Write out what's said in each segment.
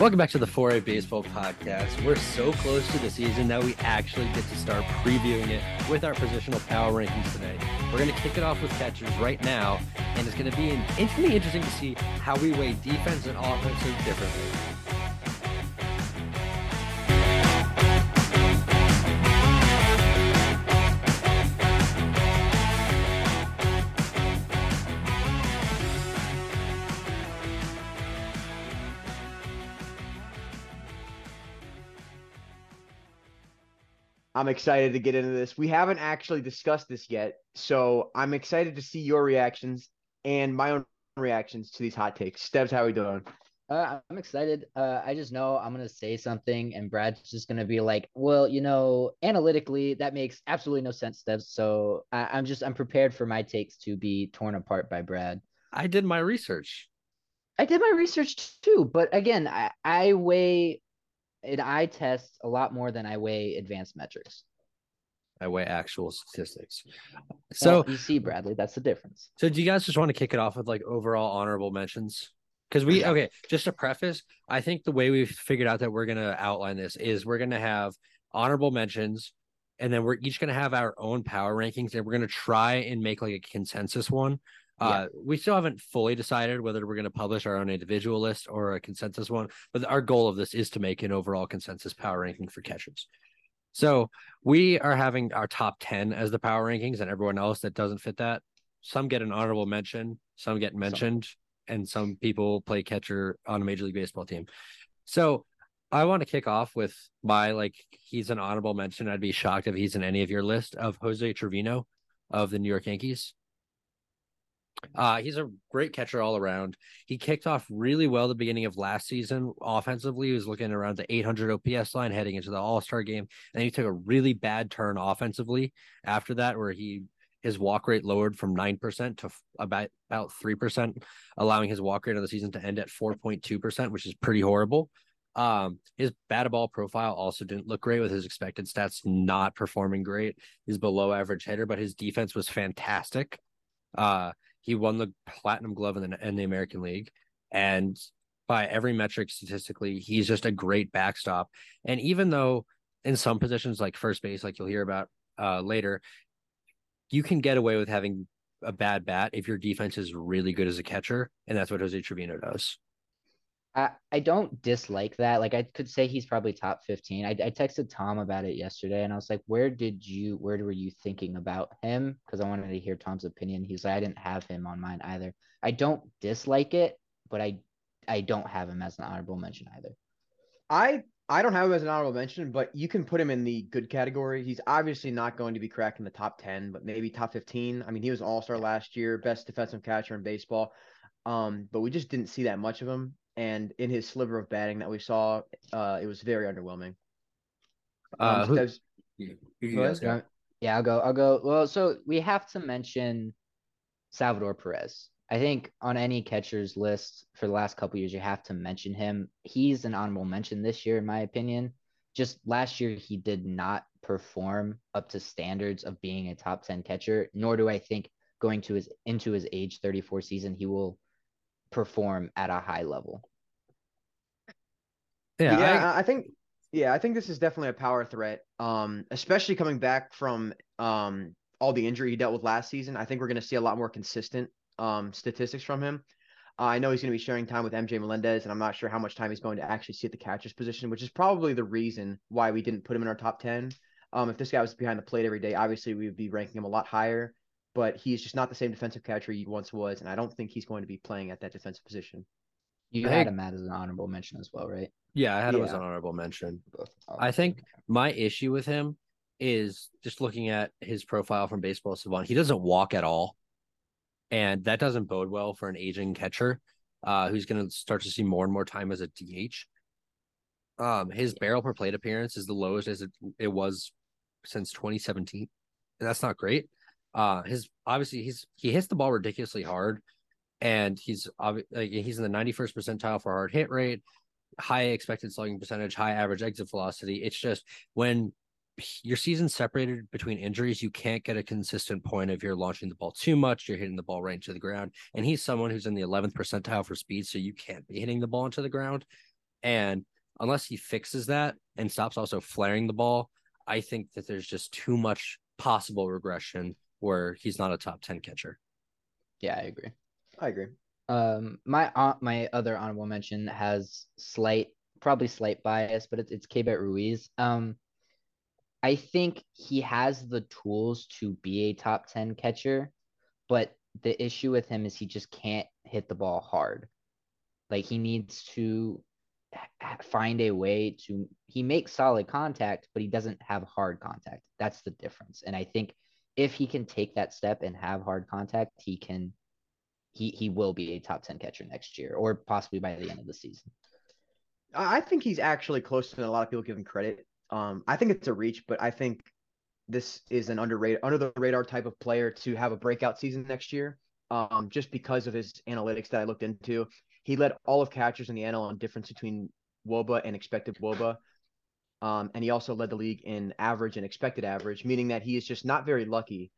Welcome back to the 4A Baseball Podcast. We're so close to the season that we actually get to start previewing it with our positional power rankings today. We're going to kick it off with catchers right now, and it's going to be instantly interesting to see how we weigh defense and offense differently. I'm excited to get into this. We haven't actually discussed this yet, so I'm excited to see your reactions and my own reactions to these hot takes. Stebbs, how are we doing? Uh, I'm excited. Uh, I just know I'm gonna say something, and Brad's just gonna be like, "Well, you know, analytically, that makes absolutely no sense, Stebbs." So I- I'm just I'm prepared for my takes to be torn apart by Brad. I did my research. I did my research too, but again, I, I weigh an eye test a lot more than I weigh advanced metrics. I weigh actual statistics. So Well, you see, Bradley, that's the difference. So do you guys just want to kick it off with like overall honorable mentions? Because we okay, just to preface, I think the way we've figured out that we're gonna outline this is we're gonna have honorable mentions, and then we're each gonna have our own power rankings, and we're gonna try and make like a consensus one. Uh, we still haven't fully decided whether we're going to publish our own individual list or a consensus one, but our goal of this is to make an overall consensus power ranking for catchers. So we are having our top 10 as the power rankings, and everyone else that doesn't fit that. Some get an honorable mention, some get mentioned, and some people play catcher on a Major League Baseball team. So I want to kick off with my like, he's an honorable mention. I'd be shocked if he's in any of your list of Jose Trevino of the New York Yankees. Uh, he's a great catcher all around. He kicked off really well the beginning of last season offensively. He was looking around the 800 OPS line heading into the All Star game, and he took a really bad turn offensively after that, where he his walk rate lowered from nine percent to about about three percent, allowing his walk rate of the season to end at 4.2 percent, which is pretty horrible. Um, his batted ball profile also didn't look great with his expected stats not performing great. He's below average hitter, but his defense was fantastic. Uh, he won the platinum glove in the, in the American League. And by every metric statistically, he's just a great backstop. And even though in some positions like first base, like you'll hear about uh, later, you can get away with having a bad bat if your defense is really good as a catcher. And that's what Jose Trevino does. I, I don't dislike that. Like I could say he's probably top 15. I, I texted Tom about it yesterday and I was like, where did you, where were you thinking about him? Because I wanted to hear Tom's opinion. He's like, I didn't have him on mine either. I don't dislike it, but I, I don't have him as an honorable mention either. I I don't have him as an honorable mention, but you can put him in the good category. He's obviously not going to be cracking the top 10, but maybe top 15. I mean, he was all star last year, best defensive catcher in baseball. Um, but we just didn't see that much of him. And in his sliver of batting that we saw, uh, it was very underwhelming. Uh, Um, who- Stebbs- you Go guys ahead. go. Yeah, I'll go. I'll go. Well, so we have to mention Salvador Perez. I think on any catcher's list for the last couple years, you have to mention him. He's an honorable mention this year, in my opinion. Just last year, he did not perform up to standards of being a top 10 catcher, nor do I think going to his into his age 34 season, he will perform at a high level. Yeah, yeah, I- I, think yeah, I think this is definitely a power threat. Um, especially coming back from um all the injury he dealt with last season. I think we're going to see a lot more consistent um statistics from him. Uh, I know he's going to be sharing time with MJ Melendez, and I'm not sure how much time he's going to actually see at the catcher's position, which is probably the reason why we didn't put him in our top ten. Um, if this guy was behind the plate every day, obviously we would be ranking him a lot higher. But he's just not the same defensive catcher he once was, and I don't think he's going to be playing at that defensive position. You I had think- him at as an honorable mention as well, right? yeah, I had him as an honorable mention. I think my issue with him is just looking at his profile from Baseball Savant. He doesn't walk at all, and that doesn't bode well for an aging catcher uh, who's going to start to see more and more time as a DH. Um, his barrel per plate appearance is the lowest as it, it was since 2017, and that's not great. Uh, his obviously he's he hits the ball ridiculously hard, and he's like he's in the 91st percentile for hard hit rate, high expected slugging percentage, high average exit velocity. It's just when your season's separated between injuries, you can't get a consistent point if you're launching the ball too much, you're hitting the ball right into the ground. And he's someone who's in the 11th percentile for speed, so you can't be hitting the ball into the ground. And unless he fixes that and stops also flaring the ball, I think that there's just too much possible regression where he's not a top 10 catcher. Yeah, I agree. I agree. Um, my my other honorable mention has slight, probably slight bias, but it's it's Keibert Ruiz. Um, I think he has the tools to be a top ten catcher, but the issue with him is he just can't hit the ball hard. Like he needs to find a way to he makes solid contact, but he doesn't have hard contact. That's the difference. And I think if he can take that step and have hard contact, he can he he will be a top 10 catcher next year or possibly by the end of the season. I think he's actually closer than a lot of people give him credit. Um, I think it's a reach, but I think this is an underrated, under the radar type of player to have a breakout season next year. Um, just because of his analytics that I looked into, he led all of catchers in the NL on difference between WOBA and expected WOBA. Um, and he also led the league in average and expected average, meaning that he is just not very lucky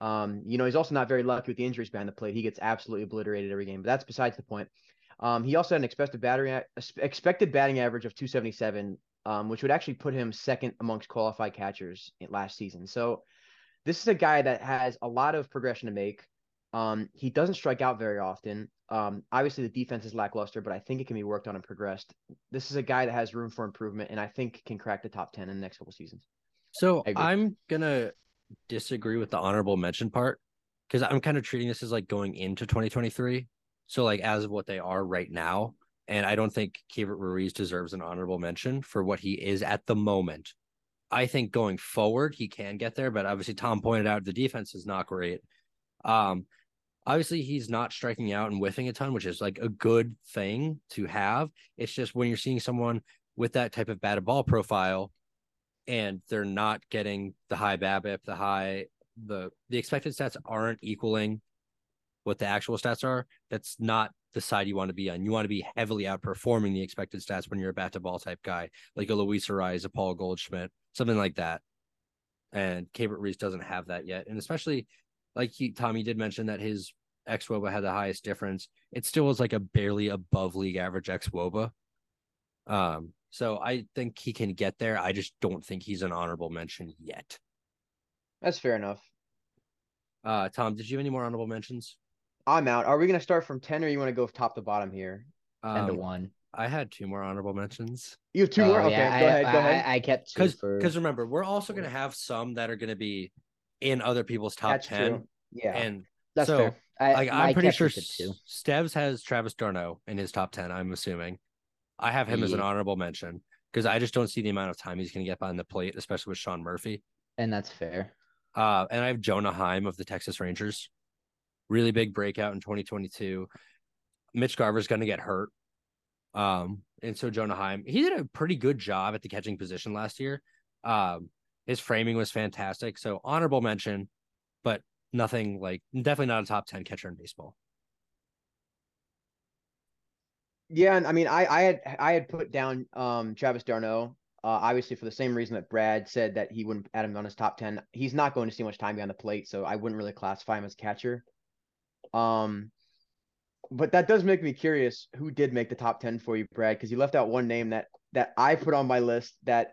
um, you know, he's also not very lucky with the injuries behind the plate. He gets absolutely obliterated every game, but that's besides the point. Um, he also had an expected batting expected batting average of 277, um, which would actually put him second amongst qualified catchers last season. So this is a guy that has a lot of progression to make. Um, he doesn't strike out very often. Um, obviously, the defense is lackluster, but I think it can be worked on and progressed. This is a guy that has room for improvement, and I think can crack the top ten in the next couple seasons. So I'm gonna disagree with the honorable mention part because I'm kind of treating this as like going into 2023. So like as of what they are right now, and I don't think Keibert Ruiz deserves an honorable mention for what he is at the moment. I think going forward he can get there, but obviously Tom pointed out the defense is not great. Um, obviously he's not striking out and whiffing a ton, which is like a good thing to have. It's just when you're seeing someone with that type of batted ball profile and they're not getting the high BABIP, the high the the expected stats aren't equaling what the actual stats are. That's not the side you want to be on. You want to be heavily outperforming the expected stats when you're a bat to ball type guy, like a Luis Arraez, a Paul Goldschmidt, something like that. And Keibert Ruiz doesn't have that yet. And especially like he Tommy did mention that his ex Woba had the highest difference. It still was like a barely above league average ex Woba. Um, so I think he can get there. I just don't think he's an honorable mention yet. That's fair enough. Uh, Tom, did you have any more honorable mentions? I'm out. Are we going to start from 10 or you want to go top to bottom here? Um, 10 to 1. I had two more honorable mentions. You have two more? Oh, okay, yeah, go I, ahead. Go I, ahead. I, I kept two Because for... because remember, we're also going to have some that are going to be in other people's top That's 10. true. Yeah. And That's so, fair. I, like, I I'm pretty sure it to two. Steves has Travis d'Arnaud in his top 10, I'm assuming. I have him as an honorable mention because I just don't see the amount of time he's going to get behind the plate, especially with Sean Murphy. And that's fair. Uh, and I have Jonah Heim of the Texas Rangers. Really big breakout in 2022. Mitch Garver's going to get hurt. Um, and so Jonah Heim, he did a pretty good job at the catching position last year. Um, his framing was fantastic. So honorable mention, but nothing like definitely not a top 10 catcher in baseball. Yeah, and I mean, I I had I had put down um Travis d'Arnaud, uh, obviously for the same reason that Brad said that he wouldn't add him on his top ten. He's not going to see much time behind the plate, so I wouldn't really classify him as catcher. Um, but that does make me curious. Who did make the top ten for you, Brad? Because you left out one name that that I put on my list that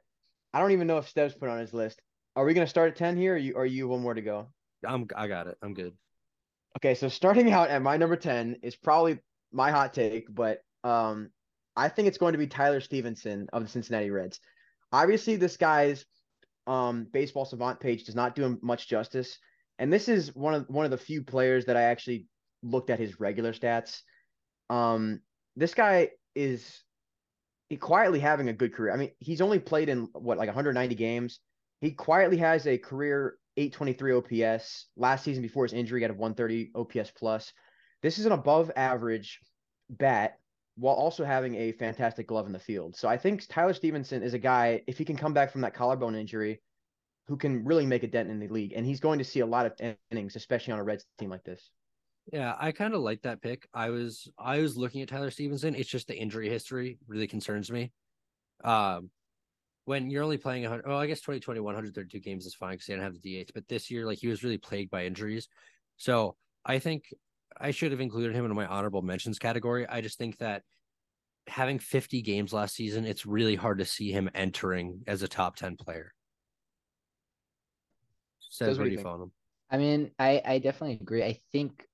I don't even know if Steves put on his list. Are we gonna start at ten here, or you or you one more to go? I'm I got it. I'm good. Okay, so starting out at my number 10 is probably my hot take, but um I think it's going to be Tyler Stephenson of the Cincinnati Reds. Obviously, this guy's um baseball savant page does not do him much justice. And this is one of one of the few players that I actually looked at his regular stats. Um this guy is he quietly having a good career. I mean, he's only played in what like 190 games. He quietly has a career 823 OPS. Last season before his injury, he a 130 OPS plus. This is an above average bat while also having a fantastic glove in the field. So I think Tyler Stephenson is a guy, if he can come back from that collarbone injury, who can really make a dent in the league. And he's going to see a lot of innings, especially on a Reds team like this. Yeah, I kind of like that pick. I was I was looking at Tyler Stephenson. It's just the injury history really concerns me. Um, when you're only playing 100, oh, I guess 2021 132 games is fine because they don't have the DH. But this year, like he was really plagued by injuries. So I think I should have included him in my honorable mentions category. I just think that having 50 games last season, it's really hard to see him entering as a top 10 player. Says where you phone him? I mean, I I definitely agree. I think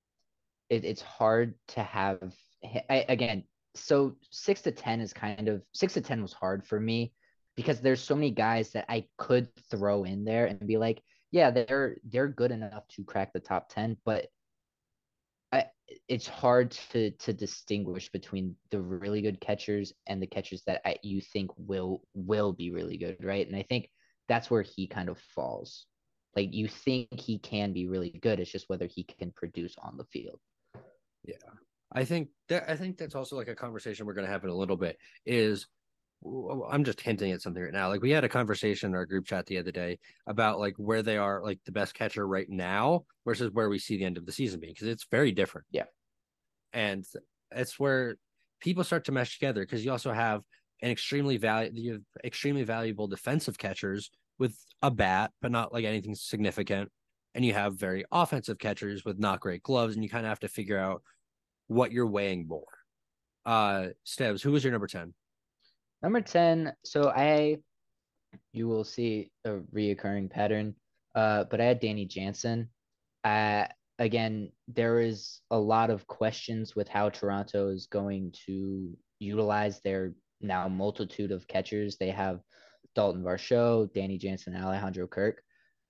it, it's hard to have I, again. So six to ten is kind of six to ten was hard for me because there's so many guys that I could throw in there and be like, yeah, they're they're good enough to crack the top ten, but I, it's hard to to distinguish between the really good catchers and the catchers that I, you think will will be really good, right? And I think that's where he kind of falls. Like you think he can be really good, it's just whether he can produce on the field. Yeah. I think that I think that's also like a conversation we're going to have in a little bit. Is I'm just hinting at something right now. Like we had a conversation in our group chat the other day about like where they are, like the best catcher right now versus where we see the end of the season being, because it's very different. Yeah. and it's where people start to mesh together because you also have an extremely value, you have extremely valuable defensive catchers with a bat, but not like anything significant, and you have very offensive catchers with not great gloves, and you kind of have to figure out what you're weighing more. Uh, Stebbs, who was your number ten? Number 10, so I you will see a reoccurring pattern. Uh, but I had Danny Jansen. Uh, again, there is a lot of questions with how Toronto is going to utilize their now multitude of catchers. They have Dalton Varsho, Danny Jansen, and Alejandro Kirk.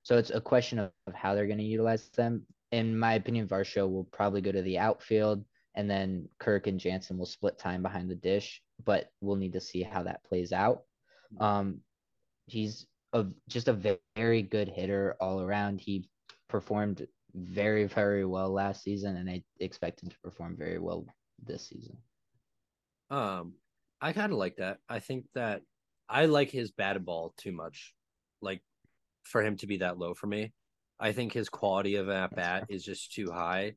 So it's a question of, of how they're going to utilize them. In my opinion, Varsho will probably go to the outfield, and then Kirk and Jansen will split time behind the dish. But we'll need to see how that plays out. Um, he's a just a very good hitter all around. He performed very very well last season, and I expect him to perform very well this season. Um, I kind of like that. I think that I like his batted ball too much, like for him to be that low for me. I think his quality of at bat is just too high.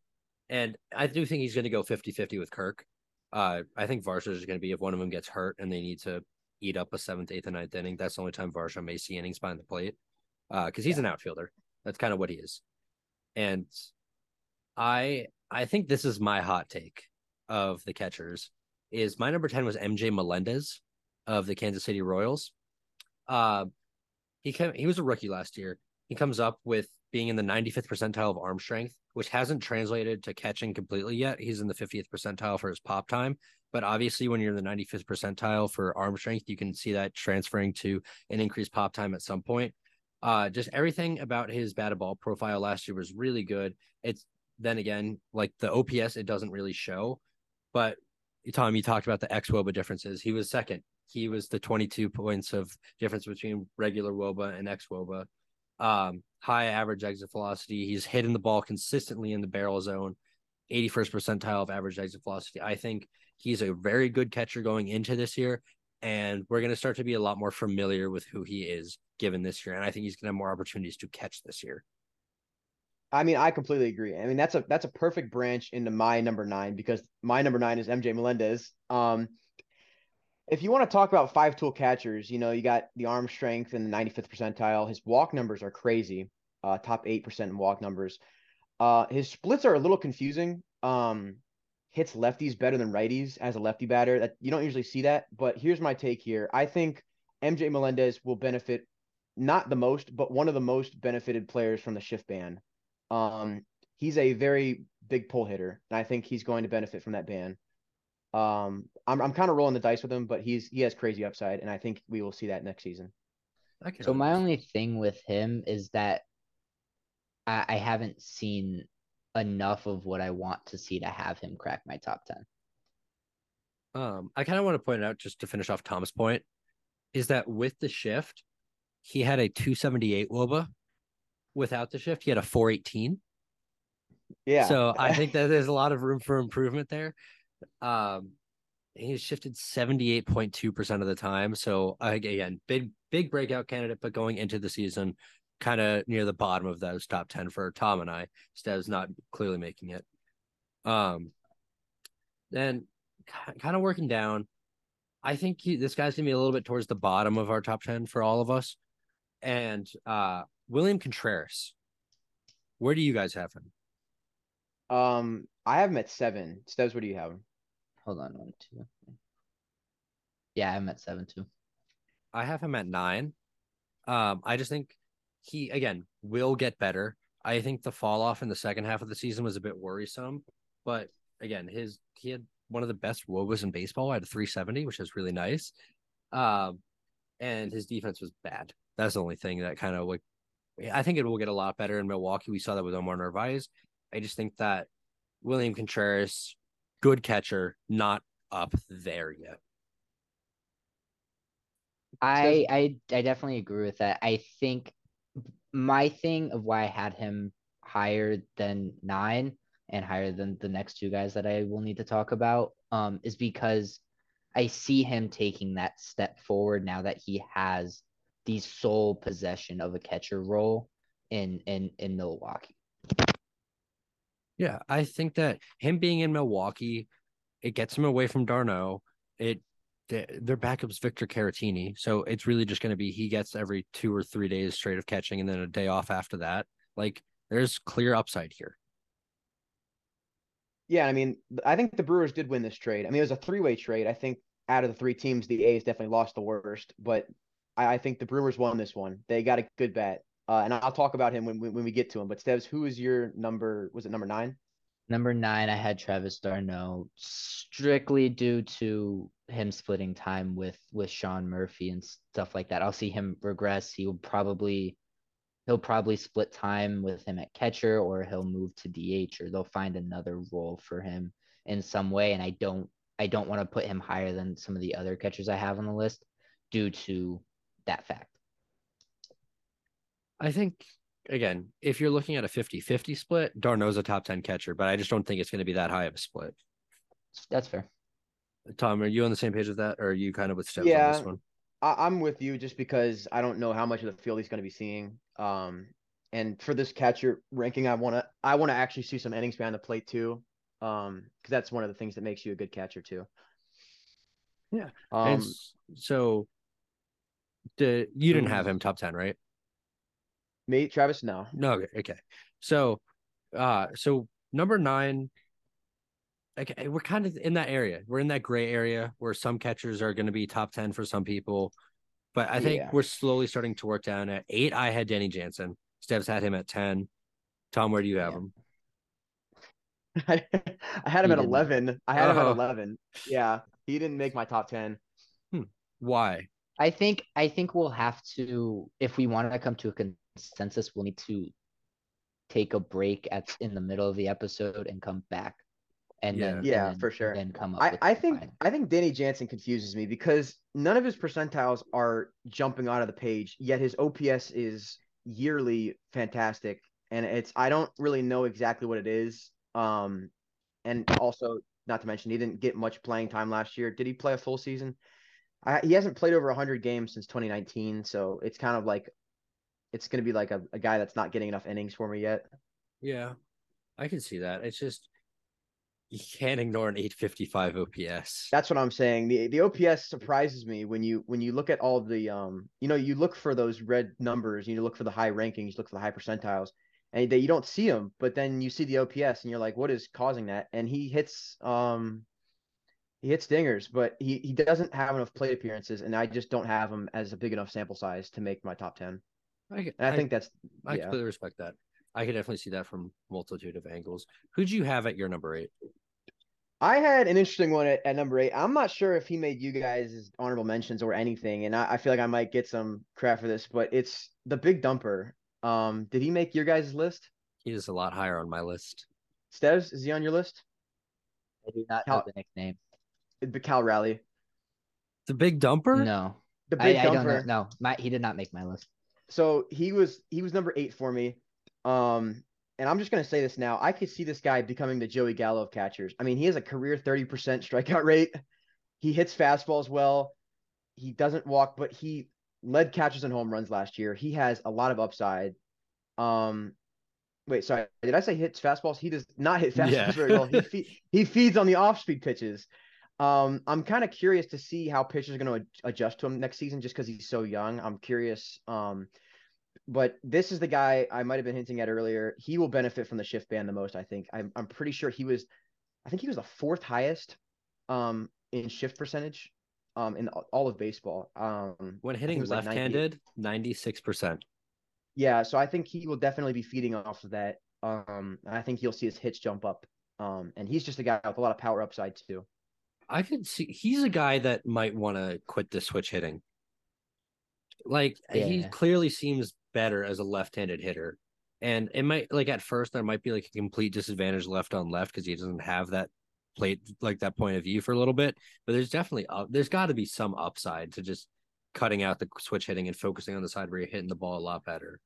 And I do think he's going to go 50 50 with Kirk. Uh, I think Varsho is going to be if one of them gets hurt and they need to eat up a seventh, eighth, and ninth inning. That's the only time Varsho may see innings behind the plate because he's Yeah. an outfielder. That's kind of what he is. And I I think this is my hot take of the catchers is my number 10 was MJ Melendez of the Kansas City Royals. Uh, he came, he was a rookie last year. He comes up with being in the 95th percentile of arm strength, which hasn't translated to catching completely yet. He's in the 50th percentile for his pop time. But obviously, when you're in the 95th percentile for arm strength, you can see that transferring to an increased pop time at some point. Uh, just everything about his batted ball profile last year was really good. It's then again, like the OPS, it doesn't really show. But Tom, you talked about the ex Woba differences. He was second. He was the 22 points of difference between regular Woba and ex Woba. Um, high average exit velocity. He's hitting the ball consistently in the barrel zone, 81st percentile of average exit velocity. I think he's a very good catcher going into this year. And we're going to start to be a lot more familiar with who he is given this year. And I think he's going to have more opportunities to catch this year. I mean, I completely agree. I mean, that's a that's a perfect branch into my number nine because my number nine is MJ Melendez. Um, if you want to talk about five tool catchers, you know, you got the arm strength in the 95th percentile. His walk numbers are crazy. Uh, top eight percent in walk numbers. Uh, his splits are a little confusing. Um, hits lefties better than righties as a lefty batter. That you don't usually see that. But here's my take here. I think MJ Melendez will benefit not the most, but one of the most benefited players from the shift ban. Um, he's a very big pull hitter, and I think he's going to benefit from that ban. Um, I'm I'm kind of rolling the dice with him, but he's he has crazy upside, and I think we will see that next season. Okay. So my only thing with him is that I, I haven't seen enough of what I want to see to have him crack my top ten. Um, I kind of want to point out just to finish off Tom's point is that with the shift, he had a 278 Woba. Without the shift, he had a 418. Yeah. So I think that there's a lot of room for improvement there. Um, he's shifted 78.2% of the time. So again, big, big breakout candidate, but going into the season, kind of near the bottom of those top 10 for Tom and I. Stev's not clearly making it. Um, then kind of working down. I think he, this guy's gonna be a little bit towards the bottom of our top 10 for all of us. And uh, William Contreras, where do you guys have him? um, I have him at seven. Steves, what do you have him? Hold on, one, two. Yeah, I'm at seven too. I have him at nine. Um, I just think he again will get better. I think the fall off in the second half of the season was a bit worrisome, but again, his he had one of the best wOBAs in baseball at a 370, which is really nice. Um, and his defense was bad. That's the only thing that kind of like I think it will get a lot better in Milwaukee. We saw that with Omar Narvaez. I just think that William Contreras, good catcher, not up there yet. I I I definitely agree with that. I think my thing of why I had him higher than nine and higher than the next two guys that I will need to talk about um is because I see him taking that step forward now that he has the sole possession of a catcher role in in in Milwaukee. Yeah, I think that him being in Milwaukee, it gets him away from d'Arnaud. It their backup's Victor Caratini, so it's really just going to be he gets every two or three days straight of catching, and then a day off after that. Like there's clear upside here. Yeah, I mean, I think the Brewers did win this trade. I mean, it was a three-way trade. I think out of the three teams, the A's definitely lost the worst, but I, I think the Brewers won this one. They got a good bet, uh, and I'll talk about him when, when we get to him. But Steves, who is your number? Was it number nine? Number nine, I had Travis d'Arnaud strictly due to him splitting time with with Sean Murphy and stuff like that. I'll see him regress. He'll probably he'll probably split time with him at catcher or he'll move to DH or they'll find another role for him in some way. And I don't I don't want to put him higher than some of the other catchers I have on the list due to that fact. I think again, if you're looking at a 50-50 split, d'Arnaud's a top 10 catcher, but I just don't think it's going to be that high of a split. That's fair. Tom, are you on the same page with that, or are you kind of with Steps Yeah. on this one? I, I'm with you just because I don't know how much of the field he's going to be seeing. Um, and for this catcher ranking, I want to I want to actually see some innings behind the plate too. Um, because that's one of the things that makes you a good catcher too. Yeah. Um, And so, the you didn't have him top 10, right? Me, Travis, no. No, okay, okay. So, uh, so number nine, okay, we're kind of in that area. We're in that gray area where some catchers are going to be top ten for some people, but I think Yeah. we're slowly starting to work down. At eight, I had Danny Jansen. Steves had him at ten. Tom, where do you have Yeah. him? I had him He at did not. 11. I had him at Oh. 11. Yeah, he didn't make my top 10. Why? I think I think we'll have to if we want to come to a consensus, we'll need to take a break at in the middle of the episode and come back. And Yeah. then and Yeah, then- for sure. Then come up. I, I think final. I think Danny Jansen confuses me because none of his percentiles are jumping out of the page, yet his OPS is yearly fantastic. And it's I don't really know exactly what it is. Um and also not to mention he didn't get much playing time last year. Did he play a full season? I, he hasn't played over 100 games since 2019, so it's kind of like it's going to be like a, a guy that's not getting enough innings for me yet. Yeah, I can see that. It's just you can't ignore an 855 OPS. That's what I'm saying. The the OPS surprises me when you when you look at all the um you know you look for those red numbers, you look for the high rankings, you look for the high percentiles, and that you don't see them, but then you see the OPS and you're like, what is causing that? And he hits um he hits dingers, but he he doesn't have enough plate appearances, and I just don't have him as a big enough sample size to make my top ten. I, And I, think that's I yeah. completely respect that. I can definitely see that from multitude of angles. Who'd you have at your number eight? I had an interesting one at, at number eight. I'm not sure if he made you guys honorable mentions or anything, and I, I feel like I might get some crap for this, but it's the big dumper. Um, did he make your guys' list? He is a lot higher on my list. Steves, is he on your list? I do not Cal- know the nickname. The Cal Raleigh. The big dumper? No. The I, big I don't know. dumper. No, my he did not make my list. So he was he was number eight for me. Um, and I'm just gonna say this now. I could see this guy becoming the Joey Gallo of catchers. I mean, he has a career 30% strikeout rate. He hits fastballs well. He doesn't walk, but he led catches and home runs last year. He has a lot of upside. Um, wait, sorry, did I say hits fastballs? He does not hit fastballs Yeah. very well. He fe- he feeds on the off-speed pitches. Um, I'm kind of curious to see how pitchers are going to adjust to him next season, just because he's so young. I'm curious. Um, but this is the guy I might have been hinting at earlier. He will benefit from the shift ban the most. I think. I'm I'm pretty sure he was. I think he was the fourth highest, um, in shift percentage, um in all of baseball. Um When hitting was left-handed, ninety-six percent. Yeah, so I think he will definitely be feeding off of that. Um I think you'll see his hits jump up. Um and he's just a guy with a lot of power upside too. I could see he's a guy that might want to quit the switch hitting. Like he clearly seems better as a left-handed hitter. And it might like at first there might be like a complete disadvantage left on left because he doesn't have that plate like that point of view for a little bit. But there's definitely up there's got to be some upside to just cutting out the switch hitting and focusing on the side where you're hitting the ball a lot better.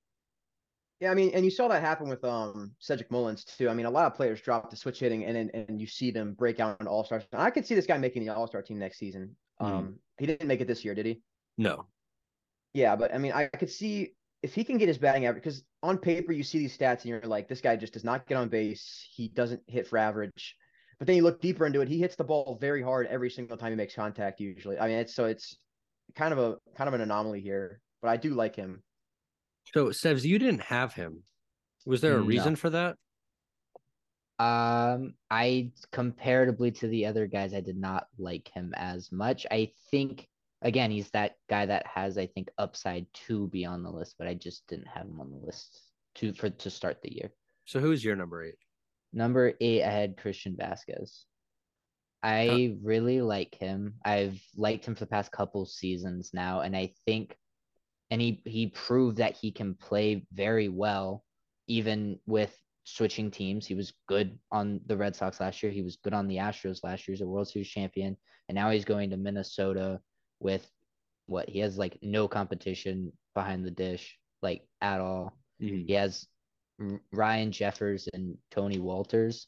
Yeah, I mean, and you saw that happen with um Cedric Mullins too. I mean, a lot of players drop the switch hitting, and and, and you see them break out into all stars. I could see this guy making the All Star team next season. Mhm. Um, he didn't make it this year, did he? No. Yeah, but I mean, I could see if he can get his batting average because on paper you see these stats and you're like, this guy just does not get on base. He doesn't hit for average. But then you look deeper into it, he hits the ball very hard every single time he makes contact. Usually, I mean, it's so it's kind of a kind of an anomaly here. But I do like him. So Sevs, you didn't have him. Was there a No. reason for that? Um, I comparatively to the other guys, I did not like him as much. I think again, he's that guy that has, I think, upside to be on the list, but I just didn't have him on the list to for to start the year. So who's your number eight? Number eight, I had Christian Vázquez. I really like him. I've liked him for the past couple seasons now, and I think, and he he proved that he can play very well, even with switching teams. He was good on the Red Sox last year. He was good on the Astros last year. He's a World Series champion, and now he's going to Minnesota with what he has like no competition behind the dish, like at all. Mm-hmm. He has Ryan Jeffers and Tony Wolters.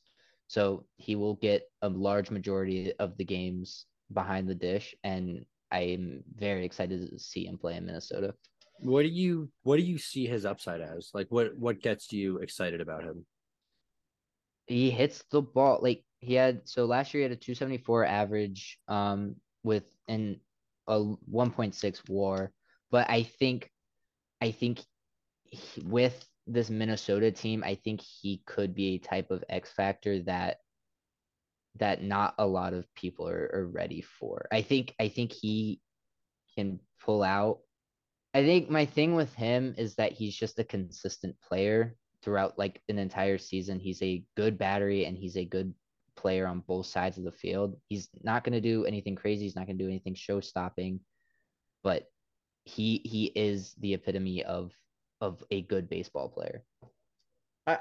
So he will get a large majority of the games behind the dish. And I'm very excited to see him play in Minnesota. What do you what do you see his upside as? Like what what gets you excited about him? He hits the ball like he had so last year he had a 274 average um with an a 1.6 war. But I think I think he, with this Minnesota team, I think he could be a type of X factor that that not a lot of people are, are ready for. I think I think he can pull out. I think my thing with him is that he's just a consistent player throughout like an entire season. He's a good battery and he's a good player on both sides of the field. He's not going to do anything crazy. He's not going to do anything show stopping, but he he is the epitome of of a good baseball player.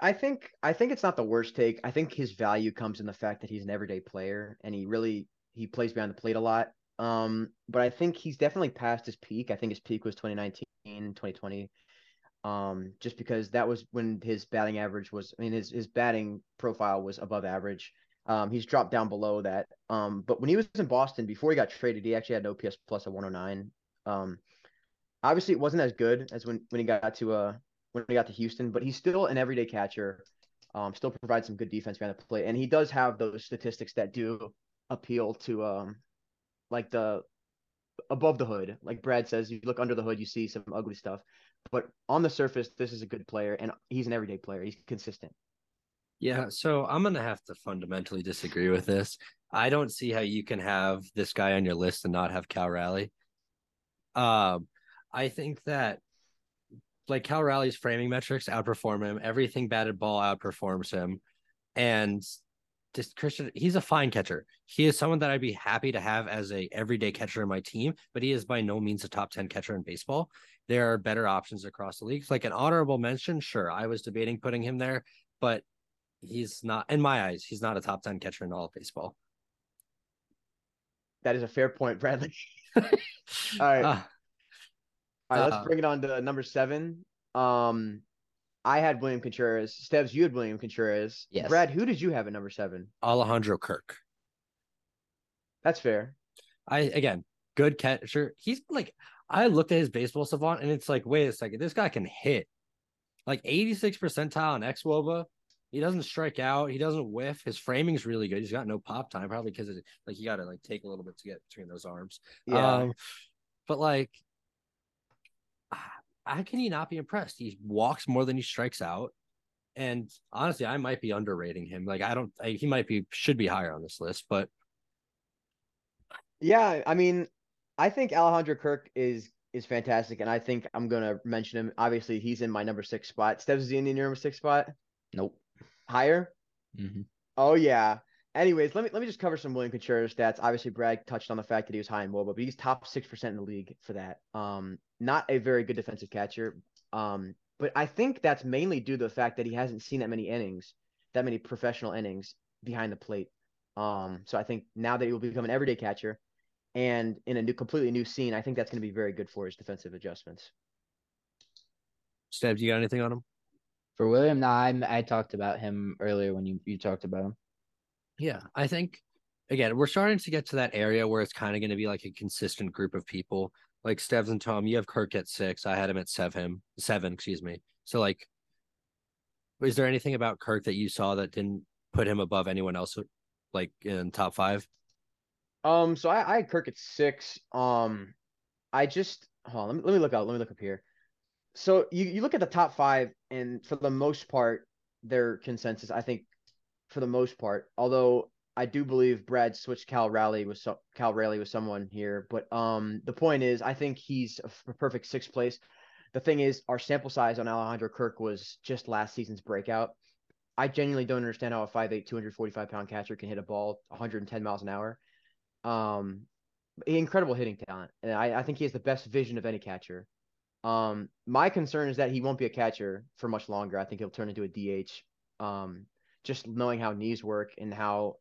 I, think I think it's not the worst take. I think his value comes in the fact that he's an everyday player and he really he plays behind the plate a lot. Um, but I think he's definitely past his peak. I think his peak was 2019, 2020. Um, just because that was when his batting average was, I mean, his his batting profile was above average. Um, he's dropped down below that. Um, but when he was in Boston before he got traded, he actually had an OPS plus of 109. Um, obviously it wasn't as good as when when he got to uh when he got to Houston, but he's still an everyday catcher. Um, still provides some good defense behind the plate, and he does have those statistics that do appeal to um like the above the hood. Like Brad says, you look under the hood, you see some ugly stuff, but on the surface, this is a good player, and he's an everyday player. He's consistent. Yeah, so I'm gonna have to fundamentally disagree with this. I don't see how you can have this guy on your list and not have Cal Raleigh. Um, I think that like Cal Raleigh's framing metrics outperform him. Everything batted ball outperforms him, and just Christian, he's a fine catcher. He is someone that I'd be happy to have as a everyday catcher in my team, but he is by no means a top ten catcher in baseball. There are better options across the leagues. Like an honorable mention, sure, I was debating putting him there, but he's not in my eyes. He's not a top ten catcher in all of baseball. That is a fair point, Bradley. All right. Uh, All right, let's Uh, bring it on to number seven. Um, I had William Contreras. Steves, you had William Contreras. Yes. Brad, who did you have at number seven? Alejandro Kirk. That's fair. I again, good catcher. He's like, I looked at his baseball savant and it's like, wait a second, this guy can hit. Like 86 percentile in xWOBA. He doesn't strike out. He doesn't whiff. His framing's really good. He's got no pop time, probably because like you got to like take a little bit to get between those arms. Yeah. Um, but like, how can you not be impressed? He walks more than he strikes out. And honestly, I might be underrating him. Like, I don't, I, he might be, should be higher on this list, but yeah, I mean, I think Alejandro Kirk is is fantastic, and I think I'm gonna mention him. Obviously, he's in my number six spot. Steps is he in your number six spot? Nope. Higher? hmm Oh yeah. Anyways, let me let me just cover some William Contreras stats. Obviously, Brad touched on the fact that he was high in WOBA, but he's top six percent in the league for that. Um, not a very good defensive catcher. Um, but I think that's mainly due to the fact that he hasn't seen that many innings, that many professional innings behind the plate. Um, so I think now that he will become an everyday catcher, and in a new, completely new scene, I think that's going to be very good for his defensive adjustments. Steb, you got anything on him? For William, nah, I, I talked about him earlier when you, you talked about him. Yeah, I think again we're starting to get to that area where it's kind of going to be like a consistent group of people. Like Stevs and Tom, you have Kirk at six. I had him at seven. Seven, excuse me. So like, is there anything about Kirk that you saw that didn't put him above anyone else, like in top five? Um, so I, I had Kirk at six. Um, I just hold on, let me let me look out. Let me look up here. So you, you look at the top five, and for the most part, their consensus, I think, for the most part, although I do believe Brad switched Cal Raleigh with so, Cal Raleigh with someone here, but um, the point is, I think he's a perfect sixth place. The thing is, our sample size on Alejandro Kirk was just last season's breakout. I genuinely don't understand how a 5'8", 245 pound catcher can hit a ball 110 miles an hour. Um, incredible hitting talent, and I, I think he has the best vision of any catcher. Um, my concern is that he won't be a catcher for much longer. I think he'll turn into a DH. Um, just knowing how knees work and how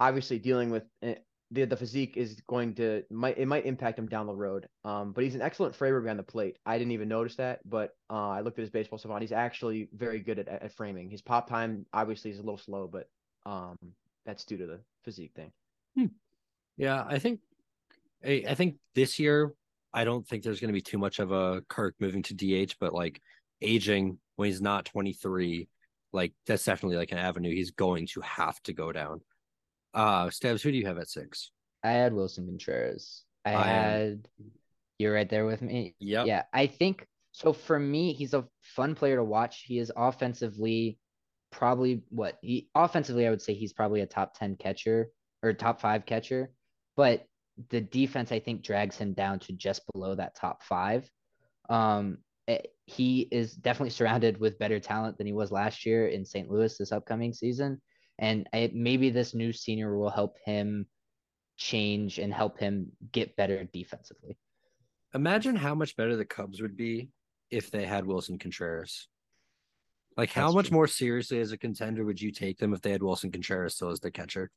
obviously dealing with eh, the the physique is going to might it might impact him down the road. Um, but he's an excellent framer behind the plate. I didn't even notice that, but uh, I looked at his baseball savant. He's actually very good at, at framing. His pop time obviously is a little slow, but um, that's due to the physique thing. Hmm. Yeah, I think I, I think this year I don't think there's going to be too much of a Kirk moving to DH, but like aging when he's not 23, like that's definitely like an avenue he's going to have to go down. Uh Stabs, who do you have at six? I had Willson Contreras. I, I had you're right there with me. Yeah. Yeah, I think so. For me, he's a fun player to watch. He is offensively probably what he offensively. I would say he's probably a top ten catcher or top five catcher, but the defense I think drags him down to just below that top five. Um, he is definitely surrounded with better talent than he was last year in St. Louis this upcoming season, and I, maybe this new senior will help him change and help him get better defensively. Imagine how much better the Cubs would be if they had Willson Contreras. Like, how That's much true. more seriously as a contender would you take them if they had Willson Contreras still as their catcher?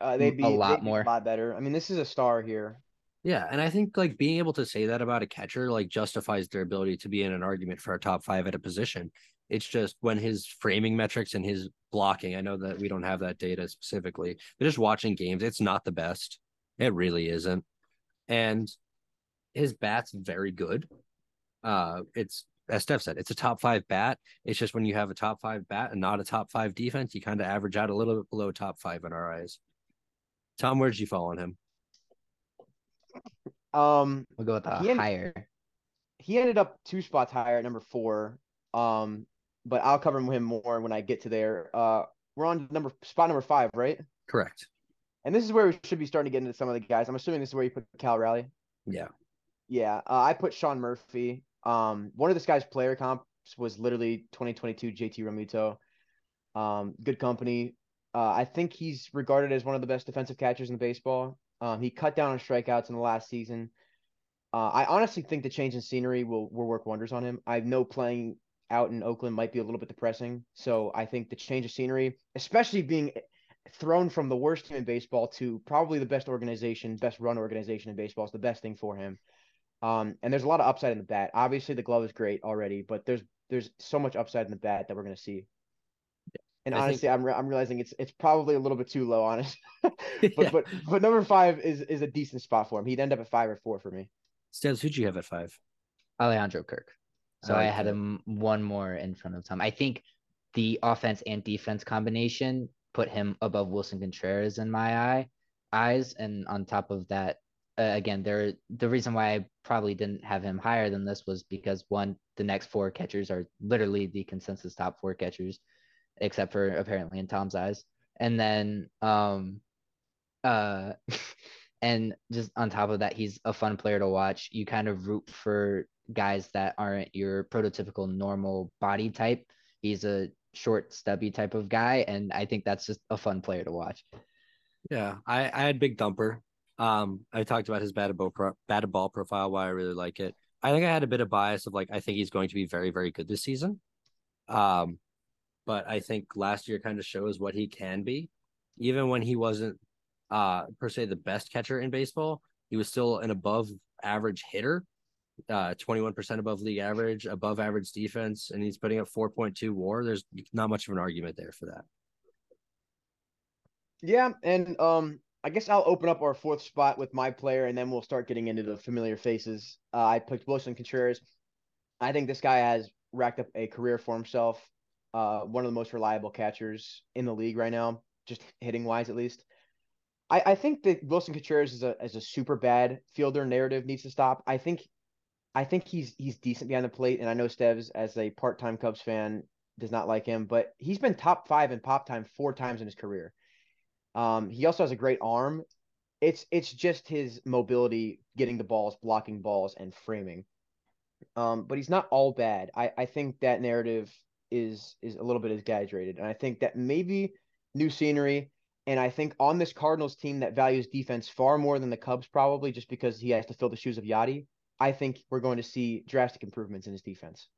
Uh, they'd be A lot they'd be more. a lot better. I mean, this is a star here. Yeah, and I think like being able to say that about a catcher like justifies their ability to be in an argument for a top five at a position. It's just when his framing metrics and his blocking, I know that we don't have that data specifically, but just watching games, it's not the best. It really isn't. And his bat's very good. Uh it's as Steph said, it's a top five bat. It's just when you have a top five bat and not a top five defense, you kind of average out a little bit below top five in our eyes. Tom, where'd you fall on him? Um, We'll go with the He ended- higher. he ended up two spots higher at number four. Um, but I'll cover him more when I get to there. Uh, we're on number spot number five, right? Correct. And this is where we should be starting to get into some of the guys. I'm assuming this is where you put Cal Raleigh. Yeah. Yeah, uh, I put Sean Murphy. Um, one of this guy's player comps was literally 2022 JT Realmuto. Um, good company. Uh, I think he's regarded as one of the best defensive catchers in baseball. Um, he cut down on strikeouts in the last season. Uh, I honestly think the change in scenery will will work wonders on him. I know playing out in Oakland might be a little bit depressing, so I think the change of scenery, especially being thrown from the worst team in baseball to probably the best organization, best run organization in baseball, is the best thing for him. Um, and there's a lot of upside in the bat. Obviously, the glove is great already, but there's there's so much upside in the bat that we're gonna see. And I think- honestly, I'm re- I'm realizing it's it's probably a little bit too low, honest. but Yeah. but but number five is is a decent spot for him. He'd end up at five or four for me. Stebbs, who'd you have at five? Alejandro Kirk. So I I, like had that. him one more in front of Tom. I think the offense and defense combination put him above Willson Contreras in my eye eyes, and on top of that, uh, again, there the reason why I probably didn't have him higher than this was because one, the next four catchers are literally the consensus top four catchers, except for apparently in Tom's eyes, and then um, uh, And just on top of that, he's a fun player to watch. You kind of root for guys that aren't your prototypical normal body type. He's a short, stubby type of guy, and I think that's just a fun player to watch. Yeah, I, I had Big Dumper. Um, I talked about his batted ball, pro- ball profile, why I really like it. I think I had a bit of bias of like I think he's going to be very, very good this season. Um, but I think last year kind of shows what he can be. Even when he wasn't uh per se the best catcher in baseball, he was still an above average hitter, uh 21% above league average, above average defense, and he's putting up 4.2 war. There's not much of an argument there for that. Yeah, and um I guess I'll open up our fourth spot with my player, and then we'll start getting into the familiar faces. Uh, I picked Willson Contreras. I think this guy has racked up a career for himself. Uh, one of the most reliable catchers in the league right now, just hitting wise at least. I, I think that Willson Contreras is a as a super bad fielder narrative needs to stop. I think I think he's he's decent behind the plate, and I know Steves as a part time Cubs fan does not like him, but he's been top five in pop time four times in his career. Um, he also has a great arm. It's it's just his mobility, getting the balls, blocking balls, and framing. Um, but he's not all bad. I, I think that narrative is is a little bit exaggerated, and I think that maybe new scenery, and I think on this Cardinals team that values defense far more than the Cubs probably, just because he has to fill the shoes of Yadi. I think we're going to see drastic improvements in his defense.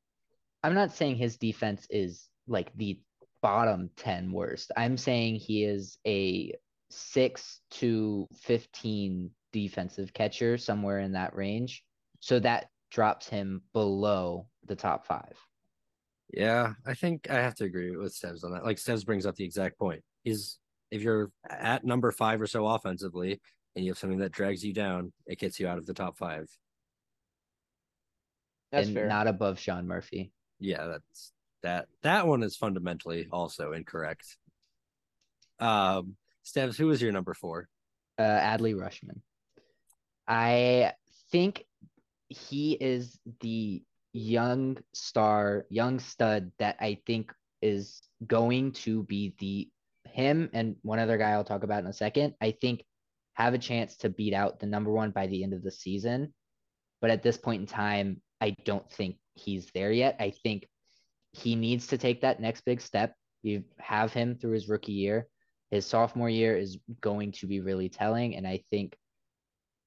I'm not saying his defense is like the bottom 10 worst. I'm saying he is a 6 to 15 defensive catcher, somewhere in that range. So that drops him below the top five. Yeah, I think I have to agree with Steves on that. Like Steves brings up the exact point. He's if you're at number five or so offensively and you have something that drags you down, it gets you out of the top five. That's and fair. not above Sean Murphy. Yeah, that's that that one is fundamentally also incorrect. Um, Steves, who was your number four? Uh, Adley Rutschman. I think he is the young star, young stud that I think is going to be the him and one other guy I'll talk about in a second. I think have a chance to beat out the number one by the end of the season. But at this point in time, I don't think he's there yet. I think he needs to take that next big step. You have him through his rookie year. His sophomore year is going to be really telling. And I think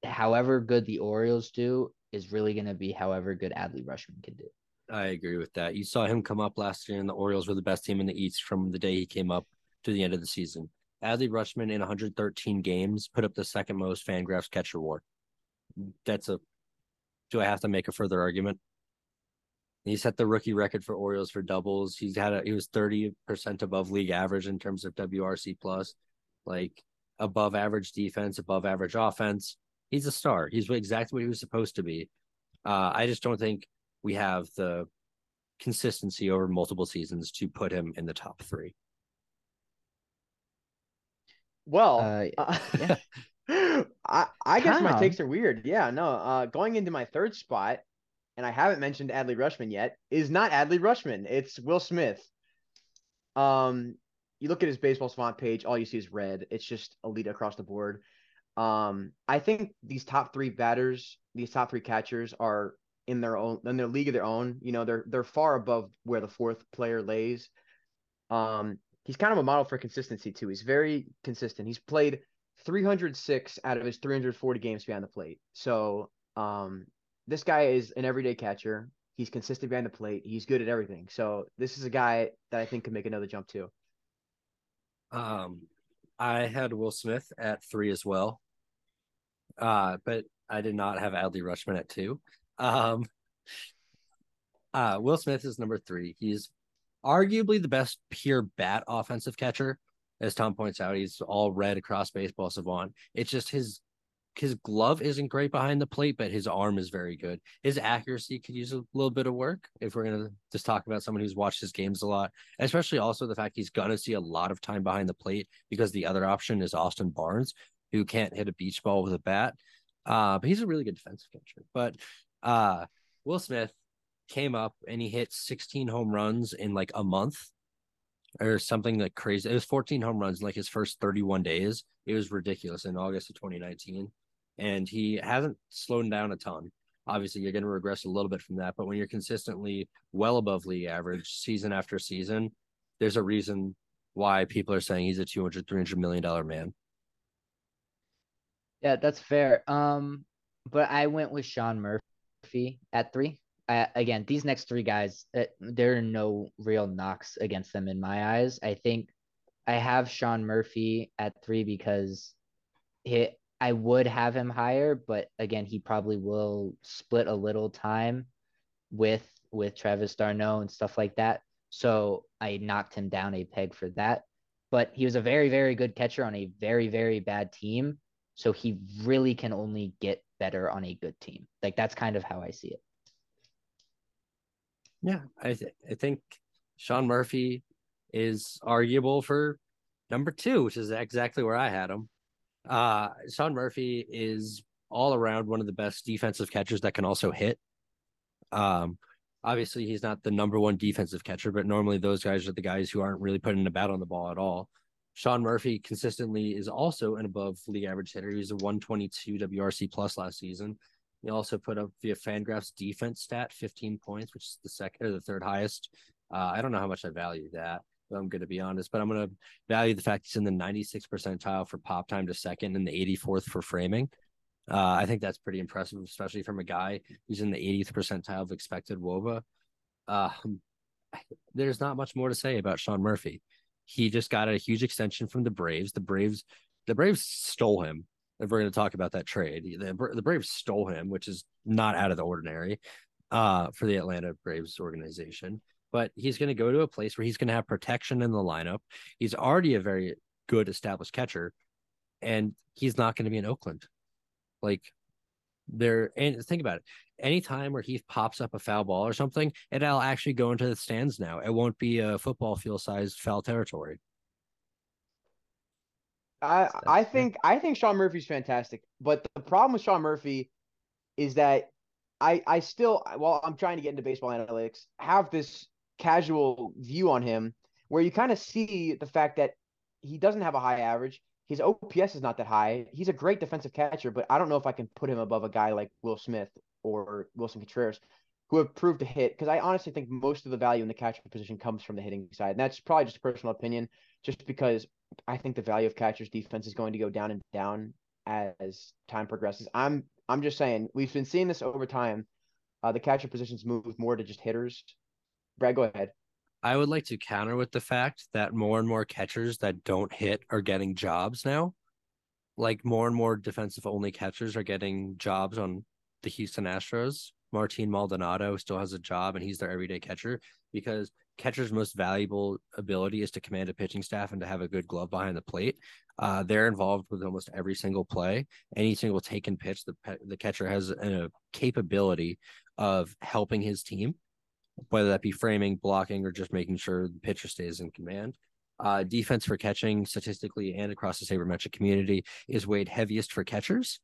however good the Orioles do is really going to be however good Adley Rutschman can do. I agree with that. You saw him come up last year, and the Orioles were the best team in the East from the day he came up to the end of the season. Adley Rutschman in 113 games put up the second most Fangraphs catcher war. That's a. Do I have to make a further argument? He set the rookie record for Orioles for doubles. He's had a he was 30% above league average in terms of WRC plus, like above average defense, above average offense. He's a star. He's exactly what he was supposed to be. Uh, I just don't think we have the consistency over multiple seasons to put him in the top three. Well, uh, yeah. I, I guess my takes are weird. Yeah, no. Uh, going into my third spot, and I haven't mentioned Adley Rutschman yet, is not Adley Rutschman. It's Will Smith. Um, you look at his baseball savant page, all you see is red. It's just elite across the board. Um, I think these top three batters, these top three catchers are in their own in their league of their own. You know, they're they're far above where the fourth player lays. Um, he's kind of a model for consistency too. He's very consistent. He's played 306 out of his 340 games behind the plate. So um, this guy is an everyday catcher. He's consistent behind the plate. He's good at everything. So this is a guy that I think can make another jump too. Um, I had Will Smith at three as well. Uh, but I did not have Adley Rutschman at two. Um, uh, Will Smith is number three. He's arguably the best pure bat offensive catcher. As Tom points out, he's all red across baseball savant. It's just his his glove isn't great behind the plate, but his arm is very good. His accuracy could use a little bit of work if we're gonna just talk about someone who's watched his games a lot, especially also the fact he's gonna see a lot of time behind the plate because the other option is Austin Barnes, who can't hit a beach ball with a bat. Uh, but he's a really good defensive catcher. But uh, Will Smith came up and he hit 16 home runs in like a month or something like crazy. It was 14 home runs in like his first 31 days. It was ridiculous in August of 2019. and he hasn't slowed down a ton. Obviously, you're going to regress a little bit from that, but when you're consistently well above league average season after season, there's a reason why people are saying he's a 200 300 million dollar man. Yeah, that's fair. Um, but I went with Sean Murphy at three. I, again, these next three guys, uh, there are no real knocks against them in my eyes. I think I have Sean Murphy at three because he, I would have him higher, but again, he probably will split a little time with with Travis d'Arnaud and stuff like that. So I knocked him down a peg for that. But he was a very, very good catcher on a very, very bad team. So he really can only get better on a good team. Like that's kind of how I see it. Yeah, I th- I think Sean Murphy is arguable for number two, which is exactly where I had him. Uh, Sean Murphy is all around one of the best defensive catchers that can also hit. Um, obviously he's not the number one defensive catcher, but normally those guys are the guys who aren't really putting a bat on the ball at all. Sean Murphy consistently is also an above league average hitter. He's a 122 WRC plus last season. He also put up via Fangraphs defense stat 15 points, which is the second or the third highest. Uh, I don't know how much I value that. But I'm going to be honest, but I'm going to value the fact he's in the 96 percentile for pop time to second and the 84th for framing. Uh, I think that's pretty impressive, especially from a guy who's in the 80th percentile of expected WOBA. Uh, there's not much more to say about Sean Murphy. He just got a huge extension from the Braves. The Braves, the Braves stole him. If we're going to talk about that trade, the, the Braves stole him, which is not out of the ordinary uh, for the Atlanta Braves organization. But he's going to go to a place where he's going to have protection in the lineup. He's already a very good established catcher, and he's not going to be in Oakland. Like there, and think about it. Anytime where he pops up a foul ball or something, it'll actually go into the stands now. It won't be a football field sized foul territory. I I think I think Sean Murphy's fantastic, but the problem with Sean Murphy is that I I still while I'm trying to get into baseball analytics have this casual view on him where you kind of see the fact that he doesn't have a high average. His OPS is not that high. He's a great defensive catcher, but I don't know if I can put him above a guy like Will Smith or Willson Contreras, who have proved to hit. Because I honestly think most of the value in the catcher position comes from the hitting side, and that's probably just a personal opinion. Just because I think the value of catcher's defense is going to go down and down as time progresses. I'm I'm just saying we've been seeing this over time. Uh, the catcher positions move more to just hitters. Brad, go ahead. I would like to counter with the fact that more and more catchers that don't hit are getting jobs now. Like more and more defensive only catchers are getting jobs on the Houston Astros. Martin Maldonado still has a job and he's their everyday catcher because catcher's most valuable ability is to command a pitching staff and to have a good glove behind the plate. Uh, they're involved with almost every single play, any single take and pitch. The the catcher has a capability of helping his team whether that be framing, blocking, or just making sure the pitcher stays in command. Uh, defense for catching, statistically and across the sabermetric community, is weighed heaviest for catchers.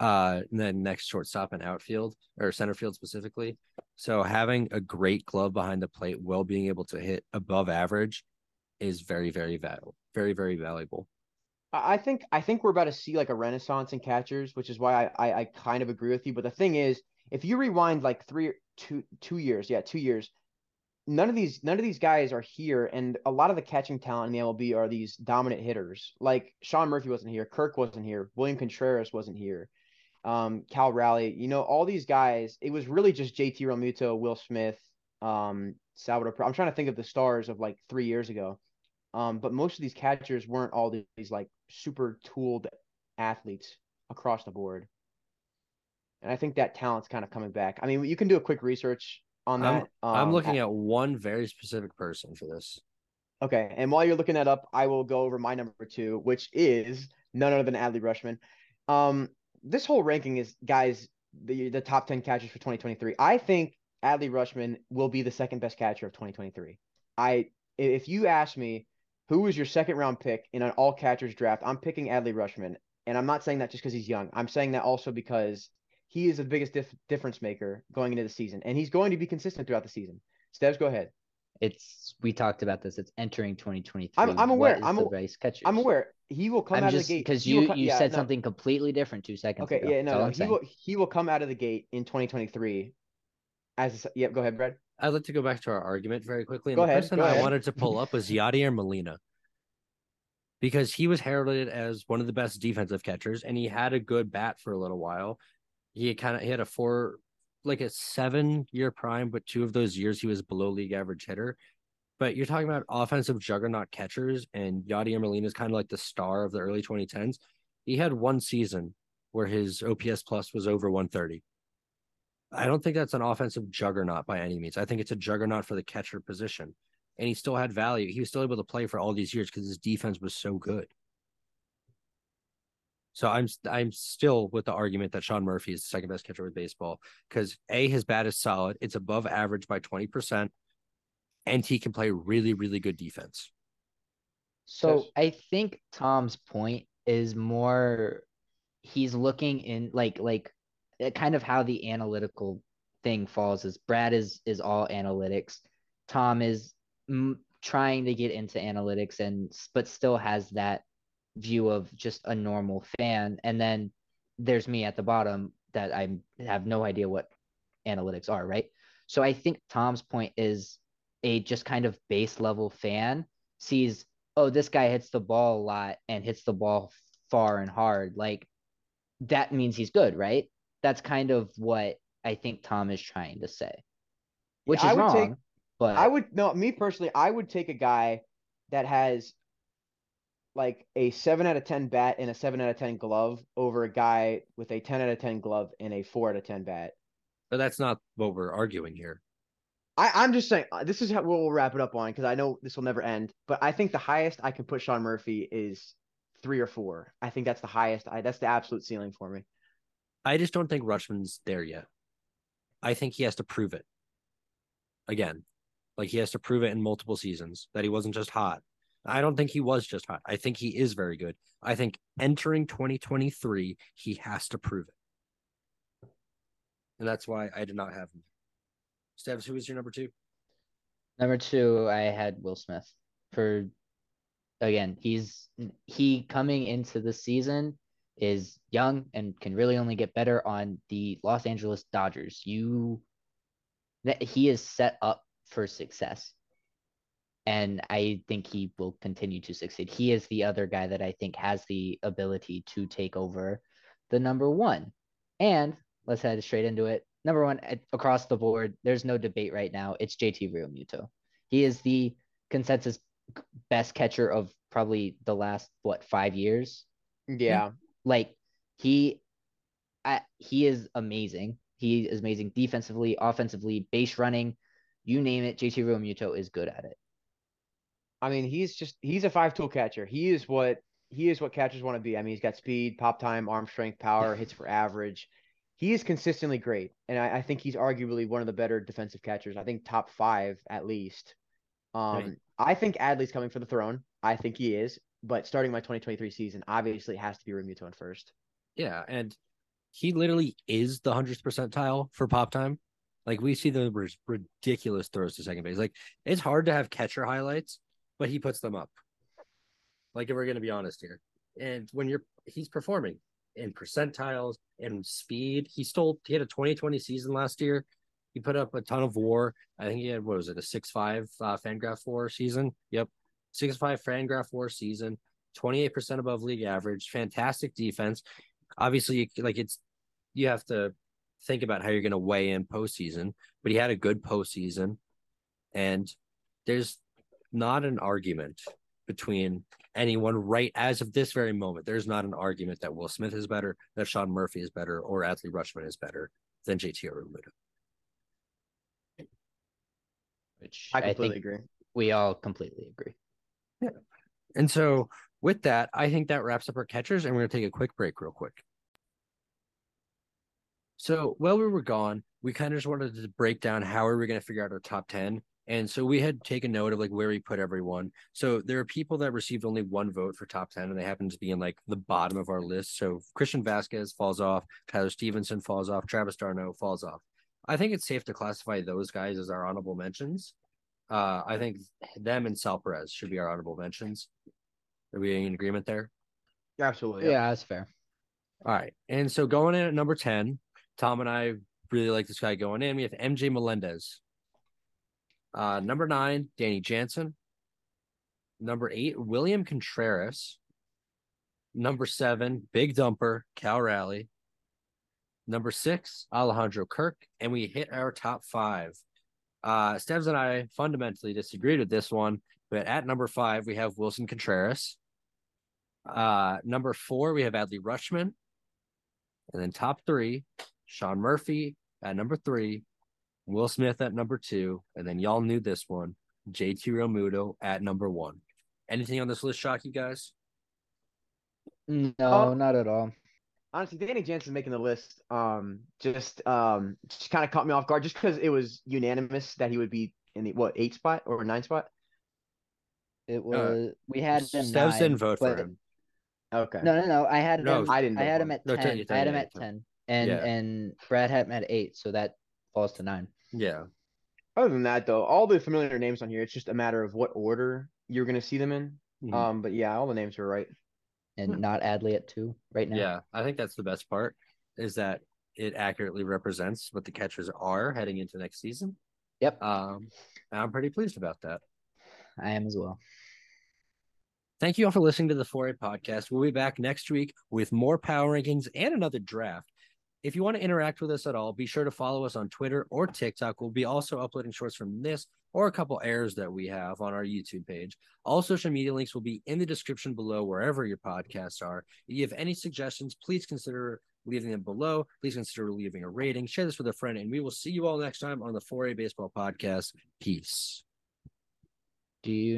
Uh, and then next shortstop and outfield or center field specifically. So having a great glove behind the plate while being able to hit above average is very, very valuable. Very, very valuable. I think I think we're about to see like a renaissance in catchers, which is why I, I, I kind of agree with you. But the thing is, if you rewind like three two two years, yeah, two years. None of these none of these guys are here, and a lot of the catching talent in the MLB are these dominant hitters. Like Sean Murphy wasn't here, Kirk wasn't here, William Contreras wasn't here, um, Cal Raleigh. You know, all these guys. It was really just JT Realmuto, Will Smith, um, Salvador. I'm trying to think of the stars of like three years ago. Um, but most of these catchers weren't all these, these like super tooled athletes across the board. And I think that talent's kind of coming back. I mean, you can do a quick research on that. I'm, um, I'm looking at, at one very specific person for this. Okay. And while you're looking that up, I will go over my number two, which is none other than Adley Rutschman. Um, this whole ranking is guys, the the top 10 catchers for 2023. I think Adley Rutschman will be the second best catcher of 2023. I if you ask me who was your second round pick in an all catchers draft, I'm picking Adley Rutschman, And I'm not saying that just because he's young. I'm saying that also because he is the biggest dif- difference maker going into the season, and he's going to be consistent throughout the season. Steves, go ahead. It's we talked about this. It's entering 2023. I'm- I'm aware. I'm the aw- base catchers? I'm aware he will come I'm out just of the gate because you co- you yeah, said no. something completely different two seconds Okay, ago. yeah, no, no, he saying. will he will come out of the gate in 2023 as a, yep, go ahead, Brad. I'd like to go back to our argument very quickly. And Go the ahead, person go I ahead. wanted to pull up was Yadier Molina because he was heralded as one of the best defensive catchers, and he had a good bat for a little while. He kind of he had a four, like a seven year prime, but two of those years he was below league average hitter. But you're talking about offensive juggernaut catchers, and Yadier Molina is kind of like the star of the early 2010s. He had one season where his OPS plus was over 130. I don't think that's an offensive juggernaut by any means. I think it's a juggernaut for the catcher position. And he still had value. He was still able to play for all these years because his defense was so good. So I'm I'm still with the argument that Sean Murphy is the second best catcher with baseball because a his bat is solid. It's above average by twenty percent, and he can play really really good defense. So I think Tom's point is more he's looking in like like uh, kind of how the analytical thing falls is Brad is is all analytics. Tom is mm, trying to get into analytics and but still has that view of just a normal fan and then there's me at the bottom that I have no idea what analytics are, right? So I think Tom's point is a just kind of base level fan sees oh, this guy hits the ball a lot and hits the ball far and hard, like that means he's good, right? That's kind of what I think Tom is trying to say, which I is wrong. take- but I would no, me personally, I would take a guy that has like a seven out of ten bat and a seven out of ten glove over a guy with a ten out of ten glove and a four out of ten bat. But that's not what we're arguing here. I, I'm just saying uh, this is how we'll wrap it up on because I know this will never end. But I think the highest I can put Sean Murphy is three or four. I think that's the highest. I that's the absolute ceiling for me. I just don't think Rutschman's there yet. I think he has to prove it. Again, like he has to prove it in multiple seasons that he wasn't just hot. I don't think he was just hot. I think he is very good. I think entering 2023, he has to prove it. And that's why I did not have him. Steves, who was your number two? number two, I had Will Smith for again, he's he coming into the season is young and can really only get better on the Los Angeles Dodgers. You that he is set up for success. And I think he will continue to succeed. He is the other guy that I think has the ability to take over the number one. And let's head straight into it. Number one across the board, there's no debate right now. It's JT Realmuto. He is the consensus best catcher of probably the last what five years Yeah, like he I, he is amazing he is amazing defensively offensively base running you name it jt Realmuto is good at it I mean he's just he's a five tool catcher. He is what he is what catchers want to be. I mean he's got speed, pop time, arm strength, power, hits for average. He is consistently great, and I, I think he's arguably one of the better defensive catchers. I think top five at least. Um, Right. I think Adley's coming for the throne. I think he is, but starting my 2023 season, obviously has to be Realmuto in first. Yeah, and he literally is the hundredth percentile for pop time. Like we see the ridiculous throws to second base. Like it's hard to have catcher highlights, but he puts them up. Like if we're gonna be honest here, and when you're he's performing in percentiles and speed, he stole he had a 2020 season last year. He put up a ton of WAR. I think he had what was it a six five uh, Fangraph WAR season? Yep, six five Fangraph WAR season. 28% above league average. Fantastic defense. Obviously, like it's you have to think about how you're to weigh in postseason, but he had a good postseason, and there's not an argument between anyone right as of this very moment. There's not an argument that Will Smith is better, that Sean Murphy is better, or Adley Rutschman is better than JT Realmuto. which I i, completely think agree. we all completely agree Yeah. And so, with that, I think that wraps up our catchers, and we're going to take a quick break, real quick. So, while we were gone, we kind of just wanted to break down how are we going to figure out our top 10. And so, we had taken note of like where we put everyone. So, there are people that received only one vote for top 10, and they happen to be in like the bottom of our list. So, Christian Vázquez falls off, Tyler Stephenson falls off, Travis d'Arnaud falls off. I think it's safe to classify those guys as our honorable mentions. Uh, I think them and Sal Perez should be our honorable mentions. Are we in agreement there? Absolutely. Yeah, Yeah. that's fair. All right. And so going in at number 10, Tom and I really like this guy going in. We have MJ Melendez. Uh, number nine, Danny Jansen. Number eight, William Contreras. Number seven, Big Dumper, Cal Raleigh. Number six, Alejandro Kirk. And we hit our top five. Uh, Stebbs and I fundamentally disagreed with this one, but at number five, we have Willson Contreras. Uh, number four, we have Adley Rutschman. And then top three, Sean Murphy at number three, Will Smith at number two, and then y'all knew this one, JT Realmuto at number one. Anything on this list shock you guys? No, Oh. not at all. Honestly, Danny Jansen making the list, um, just um, just kind of caught me off guard, just because it was unanimous that he would be in the what eight spot or nine spot. It was we had him Stebbs didn't vote for him. Okay. No, no, no. I had No, him. I didn't I had him him. at No, ten. ten, you I had him at ten. ten, and Yeah. and Brad had him at eight, so that falls to nine. Yeah. Other than that, though, all the familiar names on here, it's just a matter of what order you're gonna see them in. Mhm. Um, but yeah, all the names were right. And Hmm. not Adley at two right now. Yeah. I think that's the best part is that it accurately represents what the catchers are heading into next season. Yep. Um, and I'm pretty pleased about that. I am as well. Thank you all for listening to the 4A podcast. We'll be back next week with more power rankings and another draft. If you want to interact with us at all, be sure to follow us on Twitter or TikTok. We'll be also uploading shorts from this or a couple errors that we have on our YouTube page. All social media links will be in the description below wherever your podcasts are. If you have any suggestions, please consider leaving them below. Please consider leaving a rating. Share this with a friend, and we will see you all next time on the 4A Baseball Podcast. Peace. Do you